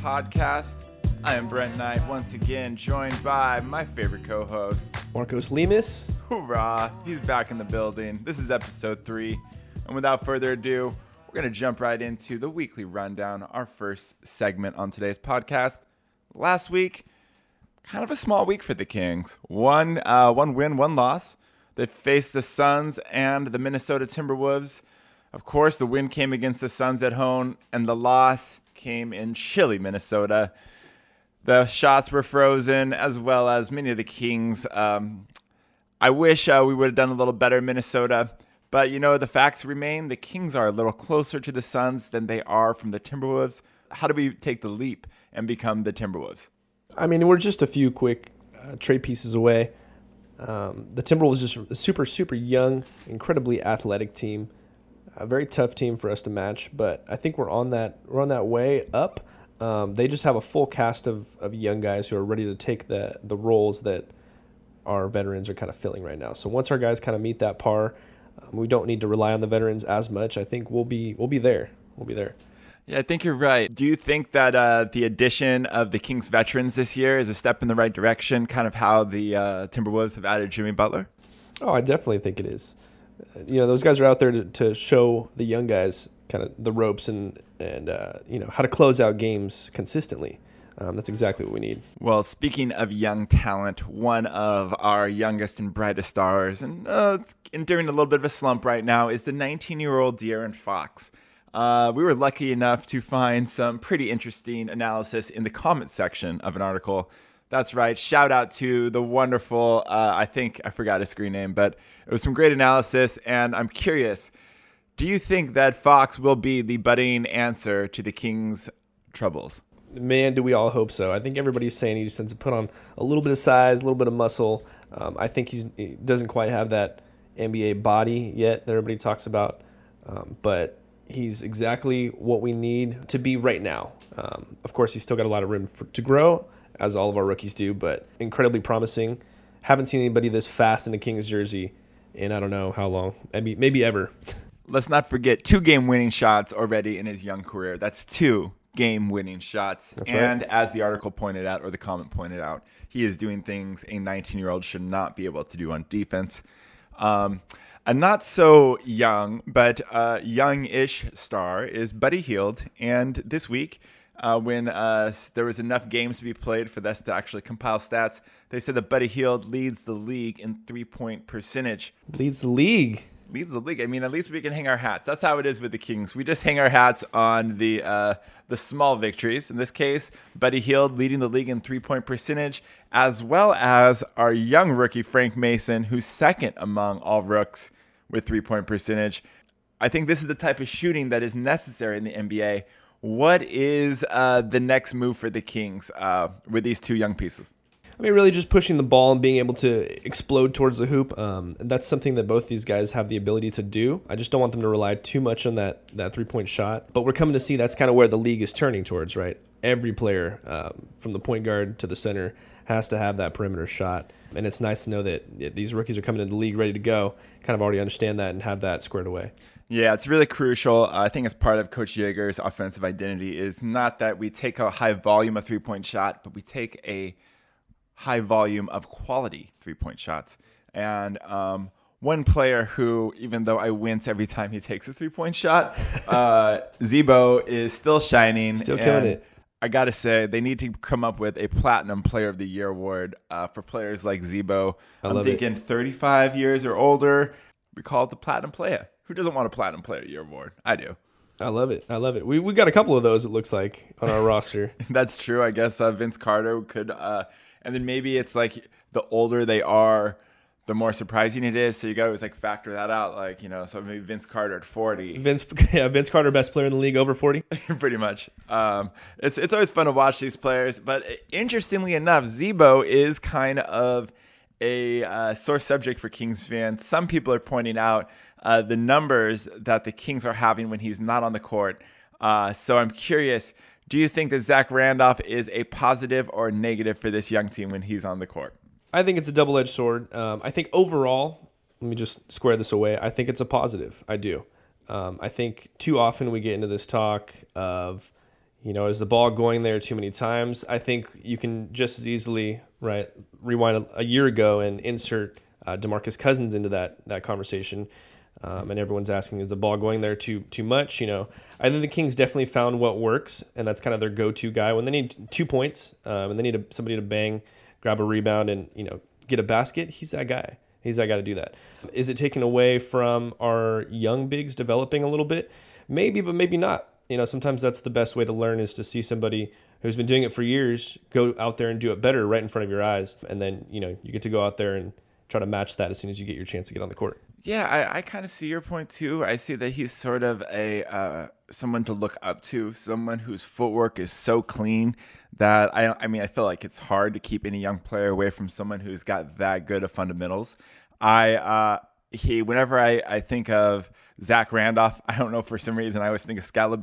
podcast. I am Brent Knight, once again joined by my favorite co host, Marcos Lemus. Hoorah! He's back in the building. This is episode three. And without further ado, we're going to jump right into the weekly rundown, our first segment on today's podcast. Last week, kind of a small week for the Kings. One, uh, one win, one loss. They faced the Suns and the Minnesota Timberwolves. Of course, the win came against the Suns at home, and the loss came in chilly Minnesota. The shots were frozen, as well as many of the Kings. Um, I wish uh, we would have done a little better in Minnesota, but you know, the facts remain the Kings are a little closer to the Suns than they are from the Timberwolves. How do we take the leap and become the Timberwolves? I mean, we're just a few quick uh, trade pieces away. Um, the Timberwolves just a super, super young, incredibly athletic team. A very tough team for us to match, but I think we're on that we're on that way up. Um, they just have a full cast of, of young guys who are ready to take the the roles that our veterans are kind of filling right now. So once our guys kind of meet that par, um, we don't need to rely on the veterans as much. I think we'll be we'll be there. We'll be there. Yeah, I think you're right. Do you think that uh, the addition of the Kings veterans this year is a step in the right direction, kind of how the uh, Timberwolves have added Jimmy Butler? Oh, I definitely think it is. You know, those guys are out there to, to show the young guys kind of the ropes and and uh, you know how to close out games consistently. Um, that's exactly what we need. Well, speaking of young talent, one of our youngest and brightest stars, and uh, enduring a little bit of a slump right now, is the 19-year-old De'Aaron Fox. Uh, we were lucky enough to find some pretty interesting analysis in the comment section of an article. That's right. Shout out to the wonderful, uh, I think I forgot his screen name, but it was some great analysis. And I'm curious do you think that Fox will be the budding answer to the Kings' troubles? Man, do we all hope so. I think everybody's saying he just needs to put on a little bit of size, a little bit of muscle. Um, I think he doesn't quite have that NBA body yet that everybody talks about. Um, but he's exactly what we need to be right now. Um, of course, he's still got a lot of room for, to grow, as all of our rookies do, but incredibly promising. Haven't seen anybody this fast in a Kings jersey in I don't know how long. Maybe maybe ever. Let's not forget two game winning shots already in his young career. That's two game winning shots. That's and right. as the article pointed out, or the comment pointed out, he is doing things a 19 year old should not be able to do on defense. Um, a not so young, but uh, young ish star is Buddy Hield. And this week, uh, when uh, there was enough games to be played for us to actually compile stats, they said that Buddy Hield leads the league in three point percentage Leads the league. leads the league. I mean, at least we can hang our hats. That's how it is with the Kings. We just hang our hats on the uh, the small victories. In this case, Buddy Hield leading the league in three point percentage, as well as our young rookie Frank Mason, who's second among all rooks with three point percentage. I think this is the type of shooting that is necessary in the NBA. What is uh, the next move for the Kings uh, with these two young pieces? I mean, really just pushing the ball and being able to explode towards the hoop. Um, that's something that both these guys have the ability to do. I just don't want them to rely too much on that that three point shot. But we're coming to see that's kind of where the league is turning towards, right? Every player, um, from the point guard to the center, has to have that perimeter shot. And it's nice to know that these rookies are coming into the league ready to go, kind of already understand that and have that squared away. Yeah, it's really crucial. I think as part of Coach Joerger's offensive identity is not that we take a high volume of three point shot, but we take a high volume of quality three point shots. And um, one player who, even though I wince every time he takes a three point shot, uh, Z-Bo is still shining. Still killing it. I gotta say, they need to come up with a Platinum Player of the Year award uh, for players like Z-Bo. I'm love it. thinking 35 years or older. We call it the Platinum Player. Who doesn't want a Platinum Player Year award? I do. I love it. I love it. We, we got a couple of those, it looks like, on our roster. That's true. I guess uh, Vince Carter could, uh, and then maybe it's like the older they are, the more surprising it is. So you got to always like factor that out. Like you know, so maybe Vince Carter at 40. Vince, yeah, Vince Carter, best player in the league, over 40. pretty much. Um, it's it's always fun to watch these players, but interestingly enough, Z-Bo is kind of a uh, sore subject for Kings fans. Some people are pointing out uh, the numbers that the Kings are having when he's not on the court. Uh, so I'm curious. Do you think that Zach Randolph is a positive or negative for this young team when he's on the court? I think it's a double edged sword. Um, I think overall, let me just square this away. I think it's a positive. I do. Um, I think too often we get into this talk of, you know, is the ball going there too many times? I think you can just as easily, right, rewind a, year ago and insert uh, Demarcus Cousins into that that conversation. Um, and everyone's asking, is the ball going there too too much? You know, I think the Kings definitely found what works, and that's kind of their go-to guy when they need two points um, and they need a, somebody to bang, grab a rebound, and you know, get a basket. He's that guy. He's that guy to do that. Is it taken away from our young bigs developing a little bit? Maybe, but maybe not. You know, sometimes that's the best way to learn is to see somebody who's been doing it for years go out there and do it better right in front of your eyes, and then you know you get to go out there and try to match that as soon as you get your chance to get on the court. Yeah, I, I kind of see your point too. I see that he's sort of a uh, someone to look up to, someone whose footwork is so clean that I I mean I feel like it's hard to keep any young player away from someone who's got that good of fundamentals. I uh, he whenever I, I think of Zach Randolph, I don't know for some reason I always think of Skal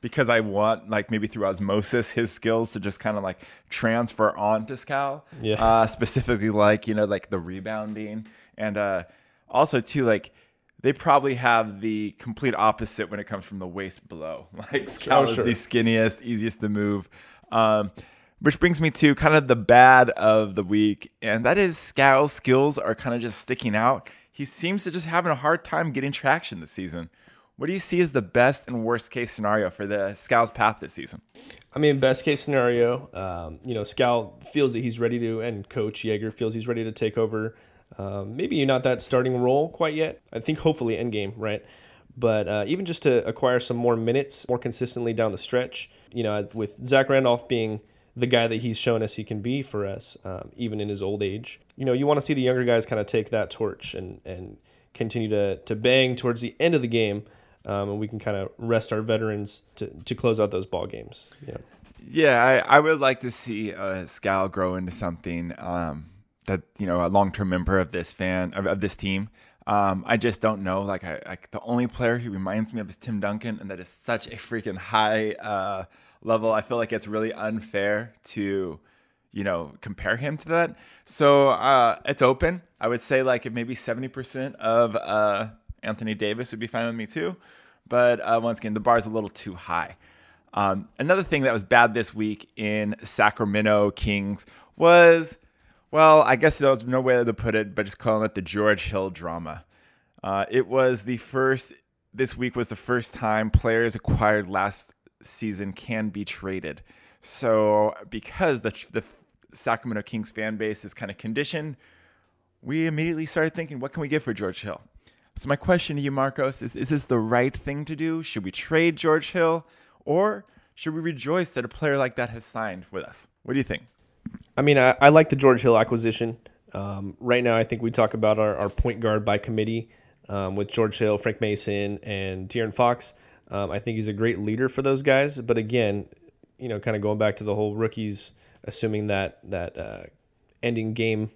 because I want like maybe through osmosis his skills to just kind of like transfer on to Skal. Yeah. Uh, specifically like you know like the rebounding and uh, also too like they probably have the complete opposite when it comes from the waist below. Like Skal Oh, is sure. the skinniest, easiest to move. Um, which brings me to kind of the bad of the week, and that is Skal's skills are kind of just sticking out. He seems to just having a hard time getting traction this season. What do you see as the best and worst case scenario for the Skal's path this season? I mean, best case scenario, um, you know, Skal feels that he's ready to, and Coach Joerger feels he's ready to take over. Um, maybe not that starting role quite yet. I think hopefully end game, right? But uh, even just to acquire some more minutes more consistently down the stretch, you know, with Zach Randolph being the guy that he's shown us he can be for us, um, even in his old age. You know, you want to see the younger guys kind of take that torch and and continue to to bang towards the end of the game, um, and we can kind of rest our veterans to, to close out those ball games. Know. Yeah, I, I would like to see uh, Skal grow into something um, that you know a long term member of this fan of, of this team. Um, I just don't know. Like, I, like the only player he reminds me of is Tim Duncan, and that is such a freaking high uh, level. I feel like it's really unfair to you know compare him to that. So uh, it's open. I would say like maybe seventy percent of uh, Anthony Davis would be fine with me too. But uh, once again, the bar is a little too high. Um, another thing that was bad this week in Sacramento Kings was, well, I guess there's no way to put it, but just calling it the George Hill drama. Uh, it was the first, this week was the first time players acquired last season can be traded. So, because the, the Sacramento Kings fan base is kind of conditioned, we immediately started thinking, what can we get for George Hill? So, my question to you, Marcos, is Is this the right thing to do? Should we trade George Hill? Or should we rejoice that a player like that has signed with us? What do you think? I mean, I, I like the George Hill acquisition. Um, right now, I think we talk about our, our point guard by committee um, with George Hill, Frank Mason, and De'Aaron Fox. Um, I think he's a great leader for those guys. But again, you know, kind of going back to the whole rookies, assuming that that uh, ending game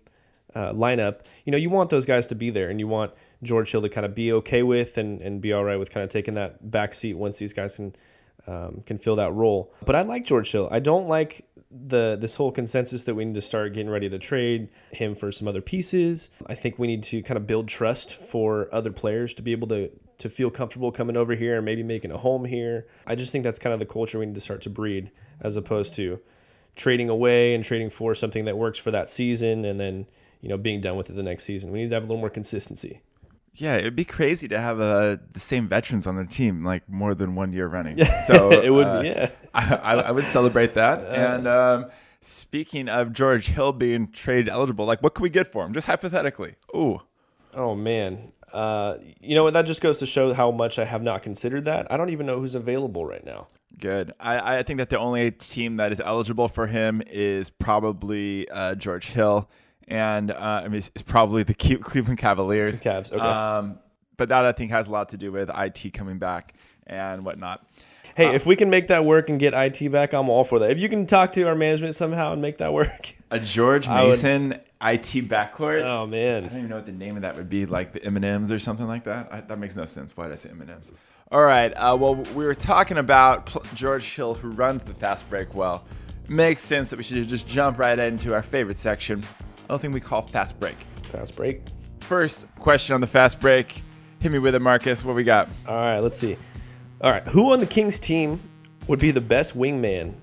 uh, lineup, you know, you want those guys to be there, and you want George Hill to kind of be okay with and, and be all right with kind of taking that back seat once these guys can um, can fill that role. But I like George Hill. I don't like the this whole consensus that we need to start getting ready to trade him for some other pieces. I think we need to kind of build trust for other players to be able to to feel comfortable coming over here and maybe making a home here. I just think that's kind of the culture we need to start to breed as opposed to trading away and trading for something that works for that season and then you know being done with it the next season. We need to have a little more consistency. Yeah, it'd be crazy to have uh, the same veterans on the team like more than one year running. So it would, uh, yeah. I, I, I would celebrate that. And um, speaking of George Hill being trade eligible, like what could we get for him? Just hypothetically. Ooh, Oh man, uh, you know what? That just goes to show how much I have not considered that. I don't even know who's available right now. good. I, I think that the only team that is eligible for him is probably uh, George Hill, and uh, I mean it's, it's probably the Cleveland Cavaliers. The Cavs, okay. Um, but that I think has a lot to do with IT coming back and whatnot. Hey, if we can make that work and get IT back, I'm all for that. If you can talk to our management somehow and make that work. A George I would- Mason IT backcourt. Oh man, I don't even know what the name of that would be, like the M and M's or something like that. I, that makes no sense. Why did I say M and M's? All right. Uh, well, we were talking about George Hill, who runs the fast break well. Makes sense that we should just jump right into our favorite section, the thing we call fast break. Fast break. first question on the fast break. Hit me with it, Marcos. What we got? All right, let's see. All right, who on the Kings team would be the best wingman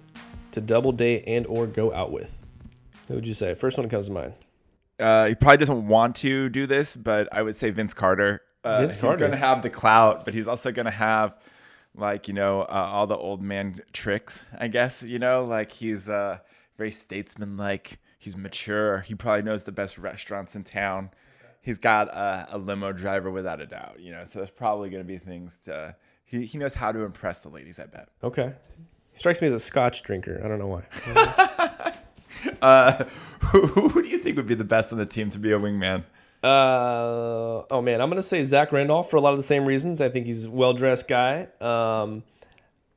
to double date and or go out with? Who would you say? First one that comes to mind. Uh, he probably doesn't want to do this, but I would say Vince Carter. Uh, Vince Carter. He's going to have the clout, but he's also going to have, like, you know, uh, all the old man tricks, I guess. You know, like he's uh, very statesman-like. He's mature. He probably knows the best restaurants in town. He's got a, a limo driver without a doubt, you know. So there's probably going to be things to. He, he knows how to impress the ladies. I bet. Okay. He strikes me as a Scotch drinker. I don't know why. Uh, who, who do you think would be the best on the team to be a wingman? Uh, oh man, I'm gonna say Zach Randolph for a lot of the same reasons. I think he's a well dressed guy. Um,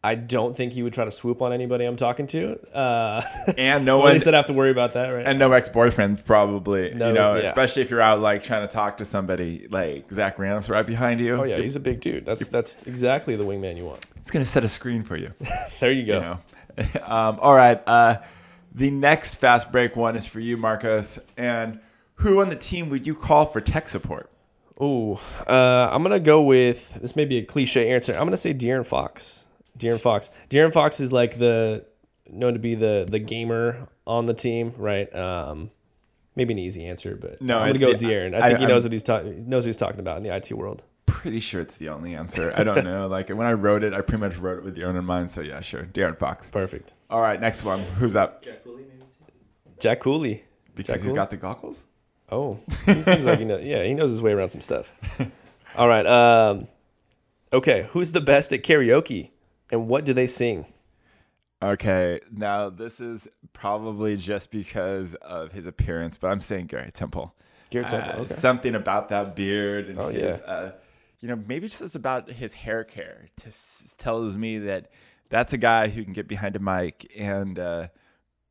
I don't think he would try to swoop on anybody I'm talking to. Uh, And no at one least I'd have to worry about that, right? and no ex boyfriend, probably No, you know yeah. especially if you're out like trying to talk to somebody like zach randolph's right behind you oh yeah, he's a big dude. That's that's exactly the wingman you want. it's gonna set a screen for you There you go. you know um, all right uh, the next fast break one is for you marcos and who on the team would you call for tech support Ooh, uh, I'm gonna go with this. May be a cliche answer. I'm gonna say De'Aaron Fox. De'Aaron Fox. De'Aaron Fox is like the known to be the the gamer on the team, right? Um, maybe an easy answer, but No, I'm gonna go the- with De'Aaron. I I- think he I'm- knows what he's talking knows what he's talking about in the IT world. pretty sure it's the only answer i don't know like when i wrote it i pretty much wrote it with your own in mind so yeah sure darren fox Perfect. all right next one who's up Jack Cooley, maybe. Jack Cooley. because Jack he's Cooley? got the goggles Oh, he seems like he knows. Yeah, he knows his way around some stuff. All right. Um, okay, who's the best at karaoke, and what do they sing? Okay, now this is probably just because of his appearance, but I'm saying Gary Temple. Garrett Temple. Uh, okay. Something about that beard and Oh, his, yeah. uh, you know, maybe just it's about his hair care. Just tells me that that's a guy who can get behind a mic and uh,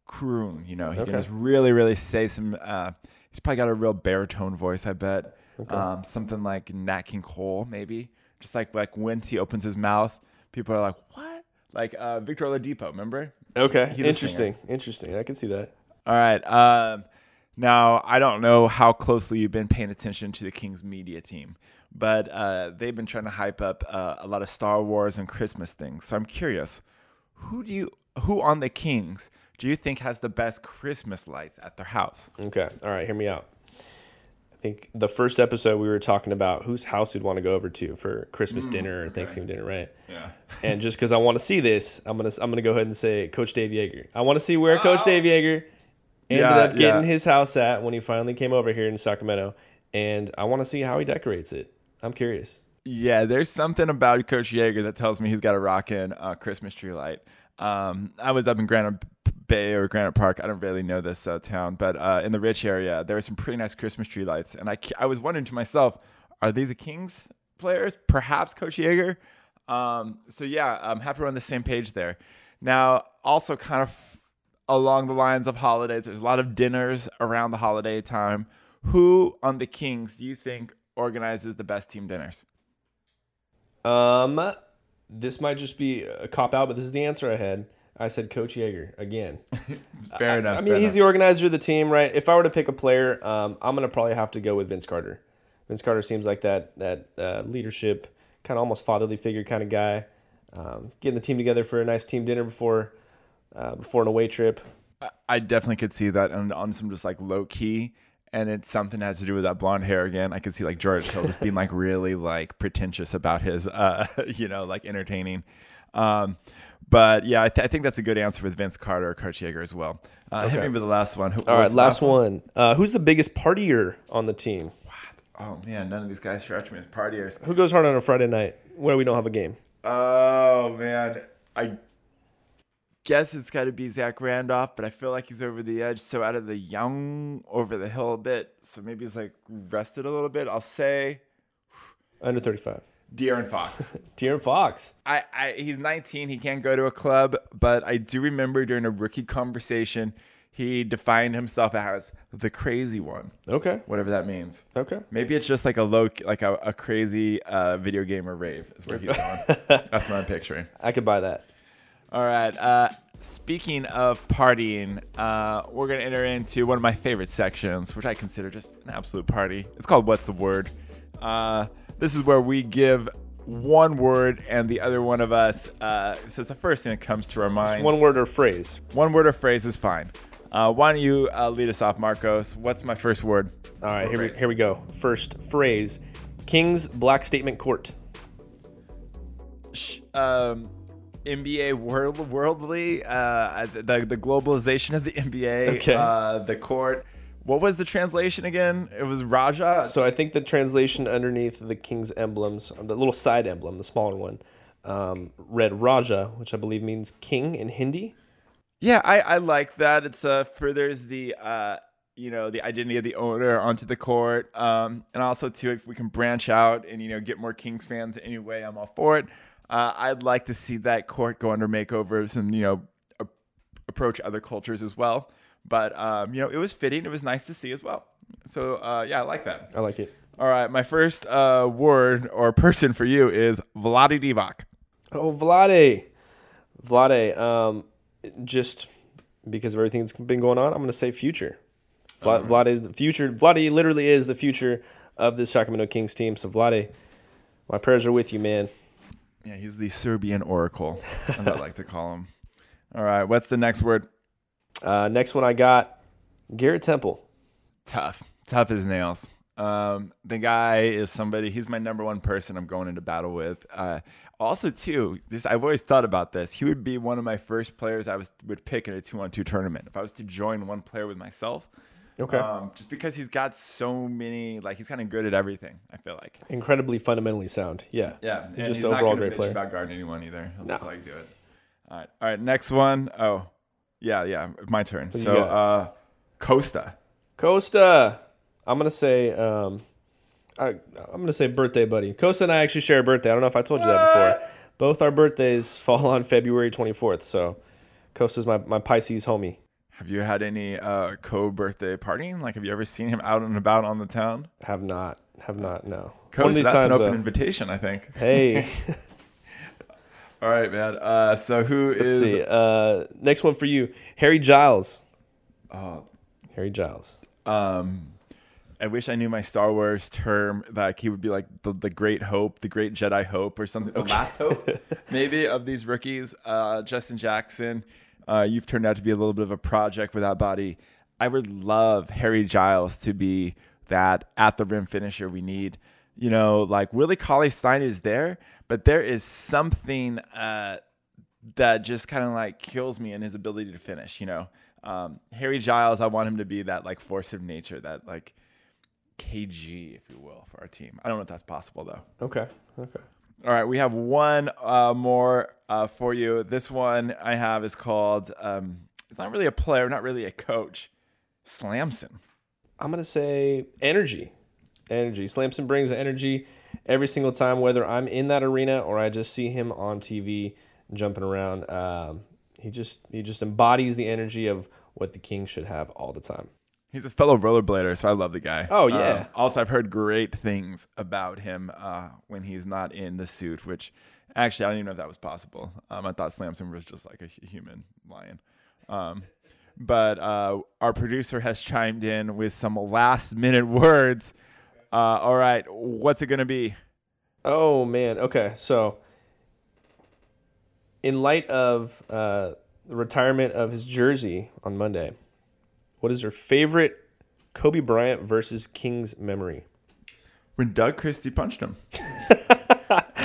croon. You know, he Okay. can just really, really say some. Uh, he's probably got a real baritone voice. I bet. Okay. Um, something like Nat King Cole, maybe. Just like like once he opens his mouth, people are like, "What?" Like uh, Victor Oladipo, remember? Okay, interesting. Interesting. I can see that. All right. Um, now, I don't know how closely you've been paying attention to the Kings media team, but uh, they've been trying to hype up uh, a lot of Star Wars and Christmas things. So I'm curious, who do you, who on the Kings do you think has the best Christmas lights at their house? Okay. All right. Hear me out. I think the first episode we were talking about whose house we'd want to go over to for Christmas dinner or Thanksgiving dinner, right? Yeah. And just because I want to see this, I'm gonna I'm gonna go ahead and say Coach Dave Joerger. I want to see where Coach Dave Joerger ended Yeah, up getting yeah. his house at when he finally came over here in Sacramento, and I want to see how he decorates it. I'm curious. Yeah, there's something about Coach Joerger that tells me he's got a rockin' uh, Christmas tree light. Um, I was up in Granite Bay or Granite Park. I don't really know this uh, town, but uh, in the Rich area, there were some pretty nice Christmas tree lights. And I, I was wondering to myself, are these the Kings players? Perhaps Coach Joerger. Um, so yeah, I'm happy we're on the same page there. Now, also kind of along the lines of holidays, there's a lot of dinners around the holiday time. Who on the Kings do you think organizes the best team dinners? Um, this might just be a cop out, but this is the answer I had. I said Coach Joerger again. Fair I- enough. I mean, he's the organizer of the team, right? If I were to pick a player, um, I'm gonna probably have to go with Vince Carter. Vince Carter seems like that that uh, leadership, kind of almost fatherly figure kind of guy. Um, getting the team together for a nice team dinner before uh, before an away trip. I- I definitely could see that on, on some just like low key, and it's something that has to do with that blonde hair again. I could see like George Hill just being like really like pretentious about his, uh, you know, like entertaining. Um, but yeah, I, th- I think that's a good answer with Vince Carter or Coach Joerger as well. Uh, Hit Okay. me with the last one. Who, All right, the last one. Uh, who's the biggest partier on the team? What? Oh man, none of these guys stretch me as partiers. Who goes hard on a Friday night where we don't have a game? Oh man, I guess it's got to be Zach Randolph, but I feel like he's over the edge. So out of the young, over the hill a bit. So maybe he's like rested a little bit. I'll say Under 35. De'Aaron Fox. De'Aaron Fox. I, I he's 19. He can't go to a club, but I do remember during a rookie conversation, he defined himself as the crazy one, Okay. whatever that means. Okay. Maybe it's just like a low, like a, a crazy uh, video gamer rave is where he's going. That's what I'm picturing. I could buy that. All right. Uh, speaking of partying, uh, we're gonna enter into one of my favorite sections, which I consider just an absolute party. It's called "What's the Word." Uh, this is where we give one word, and the other one of us uh, says the first thing that comes to our mind. One word or phrase. One word or phrase is fine. Uh, why don't you uh, lead us off, Marcos? What's my first word? All right, here we, here we go. First phrase King's Black Statement Court. Um, NBA world worldly, uh, the the globalization of the NBA, Okay. uh, the court. What was the translation again? It was Raja. So I think the translation underneath the King's emblems, the little side emblem, the smaller one, um, read Raja, which I believe means king in Hindi. yeah, I, I like that. It's uh furthers the uh you know the identity of the owner onto the court, um, and also too if we can branch out and you know get more Kings fans anyway, I'm all for it. Uh, I'd like to see that court go under makeovers and you know a- approach other cultures as well. But um, you know, it was fitting. It was nice to see as well. So uh, yeah, I like that. I like it. All right, my first uh, word or person for you is Vlade Divac. Oh, Vlade. Vlade. Um, just because of everything that's been going on, I'm going to say future. Vla- Vlade is the future. Vlade literally is the future of the Sacramento Kings team. So, Vlade, my prayers are with you, man. Yeah, he's the Serbian oracle, as I like to call him. All right, what's the next word? Uh, next one I got Garrett Temple. Tough, tough as nails. Um, the guy is somebody. He's my number one person I'm going into battle with. Uh, also, too, just I've always thought about this. He would be one of my first players I was would pick in a two on two tournament if I was to join one player with myself. Okay. Um, just because he's got so many, like he's kind of good at everything. I feel like. Incredibly fundamentally sound. Yeah. Yeah, and He's just he's an not overall great bitch player. about guarding anyone either. He'll just No. like do it. All right, all right. Next one. Oh, yeah, yeah. My turn. So, uh, Costa. Costa. I'm gonna say. Um, I, I'm gonna say birthday buddy. Costa and I actually share a birthday. I don't know if I told you that before. Both our birthdays fall on February 24th. So, Costa's my, my Pisces homie. Have you had any uh, co-birthday partying? Like, have you ever seen him out and about on the town? Have not. Have not. No. Costa, One of these that's times. an open uh, invitation, I think. hey. All right, man. Uh, so who Let's is? see. Uh, next one for you, Harry Giles. Oh, Harry Giles. um, I wish I knew my Star Wars term. Like he would be like the, the Great Hope, the Great Jedi Hope, or something. The Last Hope, maybe of these rookies. Uh, Justin Jackson, uh, you've turned out to be a little bit of a project without body. I would love Harry Giles to be that at the rim finisher we need. You know, like Willie Cauley Stein is there, but there is something uh, that just kind of like kills me in his ability to finish. You know, um, Harry Giles, I want him to be that like force of nature, that like KG, if you will, for our team. I don't know if that's possible though. Okay. Okay. All right, we have one uh, more uh, for you. This one I have is called. Um, it's not really a player, not really a coach. Slamson. I'm gonna say energy. Energy. Slamson brings energy every single time, whether I'm in that arena or I just see him on TV jumping around. Um, he just he just embodies the energy of what the Kings should have all the time. He's a fellow rollerblader, so I love the guy. Oh, yeah. Um, also, I've heard great things about him uh, when he's not in the suit, which actually I don't even know if that was possible. Um, I thought Slamson was just like a human lion. Um, but uh, our producer has chimed in with some last minute words. Uh, all right, what's it going to be? Oh man. Okay. So, in light of uh, the retirement of his jersey on Monday, what is your favorite Kobe Bryant versus Kings memory? When Doug Christie punched him.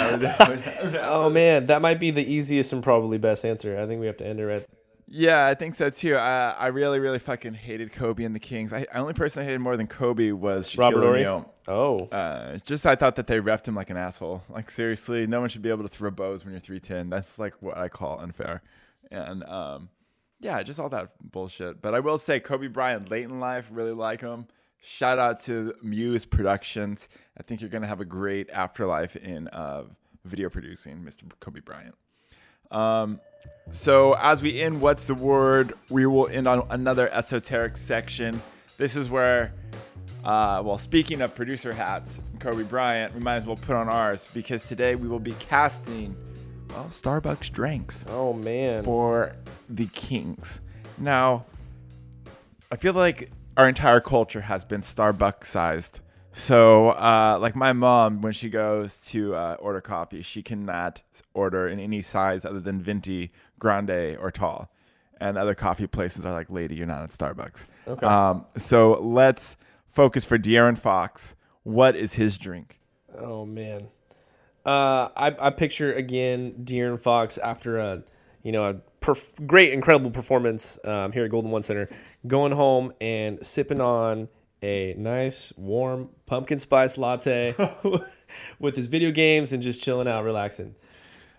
Oh man, that might be the easiest and probably best answer. I think we have to end it right. Yeah, I think so too. I, I really, really fucking hated Kobe and the Kings. I, the only person I hated more than Kobe was Shaquille Robert? O'Neal. Oh, Uh, just I thought that they refed him like an asshole. Like seriously, no one should be able to throw bows when you're three ten. That's like what I call unfair. And um, yeah, just all that bullshit. But I will say, Kobe Bryant, late in life, really like him. Shout out to Muse Productions. I think you're gonna have a great afterlife in uh, video producing, Mr. Kobe Bryant. Um, so as we end, what's the word? We will end on another esoteric section. This is where, uh, well, speaking of producer hats, Kobe Bryant, we might as well put on ours because today we will be casting well, Starbucks drinks Oh man. for the Kings. Now, I feel like our entire culture has been Starbucks sized. So, uh, like my mom, when she goes to uh, order coffee, she cannot order in any size other than venti, grande, or tall. And other coffee places are like, lady, you're not at Starbucks. Okay. Um, so let's focus for De'Aaron Fox. What is his drink? Oh man, uh, I I picture again De'Aaron Fox after a you know a perf- great incredible performance um, here at Golden One Center, going home and sipping on a nice warm pumpkin spice latte with his video games and just chilling out, relaxing.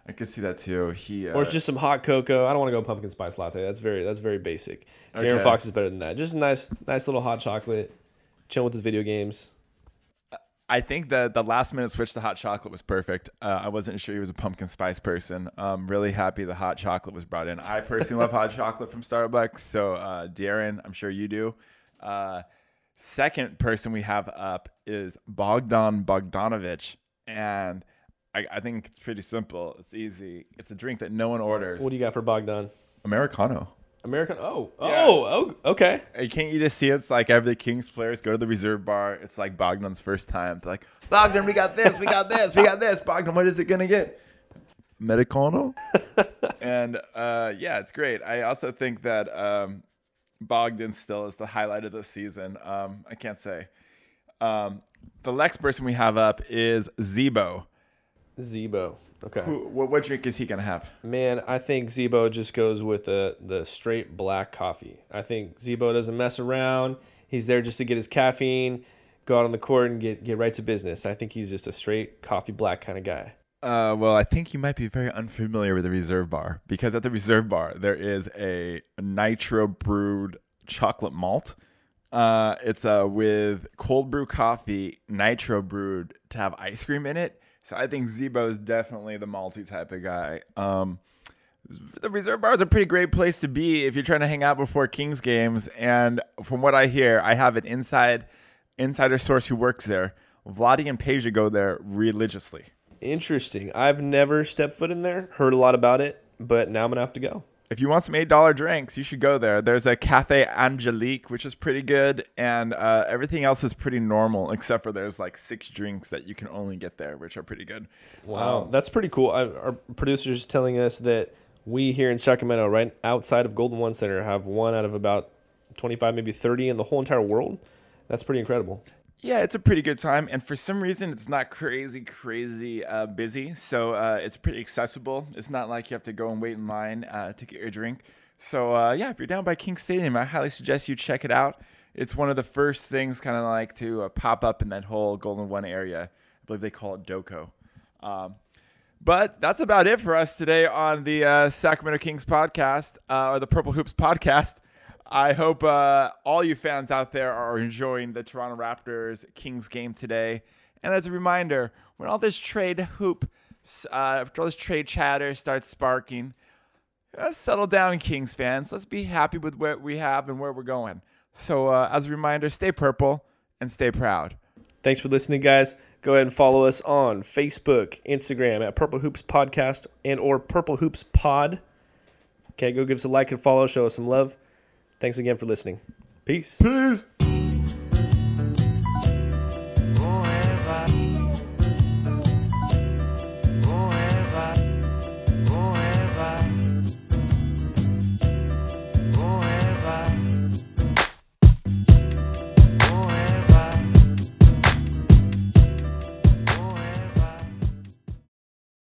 I could see that too. He uh, Or it's just some hot cocoa. I don't want to go pumpkin spice latte. That's very that's very basic. Okay. Fox is better than that. Just a nice nice little hot chocolate, chilling with his video games. I think that the last minute switch to hot chocolate was perfect. Uh, I wasn't sure he was a pumpkin spice person. I'm really happy the hot chocolate was brought in. I personally love hot chocolate from Starbucks. So, uh, De'Aaron, I'm sure you do. Uh, second person we have up is Bogdan Bogdanovich. And I, I think it's pretty simple. It's easy. It's a drink that no one orders. What do you got for Bogdan? Americano. American. Oh, Yeah. oh, oh, okay. Can't you just see it's like every Kings players go to the reserve bar. It's like Bogdan's first time. They're like, Bogdan, we got this, we got this, we got this. Bogdan, what is it gonna get? Medicano. and uh, yeah, it's great. I also think that um, Bogdan still is the highlight of the season. Um, I can't say. Um, the next person we have up is Z-Bo. Z-Bo. Okay. Who, what, what drink is he gonna have? Man, I think Z-Bo just goes with the the straight black coffee. I think Z-Bo doesn't mess around. He's there just to get his caffeine, go out on the court and get get right to business. I think he's just a straight coffee black kind of guy. Uh, well, I think you might be very unfamiliar with the Reserve Bar because at the Reserve Bar there is a nitro brewed chocolate malt. Uh, it's uh, with cold brew coffee, nitro brewed to have ice cream in it. So I think Z-Bo is definitely the malty type of guy. Um, the reserve bar is a pretty great place to be if you're trying to hang out before Kings games. And from what I hear, I have an inside insider source who works there. Vlade and Peja go there religiously. Interesting. I've never stepped foot in there. Heard a lot about it, but now I'm gonna have to go. If you want some eight dollar drinks, you should go there. There's a Cafe Angelique, which is pretty good, and uh, everything else is pretty normal, except for there's like six drinks that you can only get there, which are pretty good. Wow, that's pretty cool. I, our producer's telling us that we here in Sacramento, right outside of Golden One Center, have one out of about 25, maybe 30 in the whole entire world. That's pretty incredible. Yeah, it's a pretty good time, and for some reason, it's not crazy, crazy uh, busy. So uh, it's pretty accessible. It's not like you have to go and wait in line uh, to get your drink. So uh, yeah, if you're down by King Stadium, I highly suggest you check it out. It's one of the first things, kind of like to uh, pop up in that whole Golden One area. I believe they call it Doco. Um, but that's about it for us today on the uh, Sacramento Kings podcast or the Purple Hoops podcast. I hope uh, all you fans out there are enjoying the Toronto Raptors Kings game today. And as a reminder, when all this trade hoop, uh, after all this trade chatter starts sparking, let's settle down, Kings fans. Let's be happy with what we have and where we're going. So, uh, as a reminder, stay purple and stay proud. Thanks for listening, guys. Go ahead and follow us on Facebook, Instagram at Purple Hoops Podcast and or Purple Hoops Pod. Okay, go give us a like and follow, show us some love. Thanks again for listening. Peace. Peace.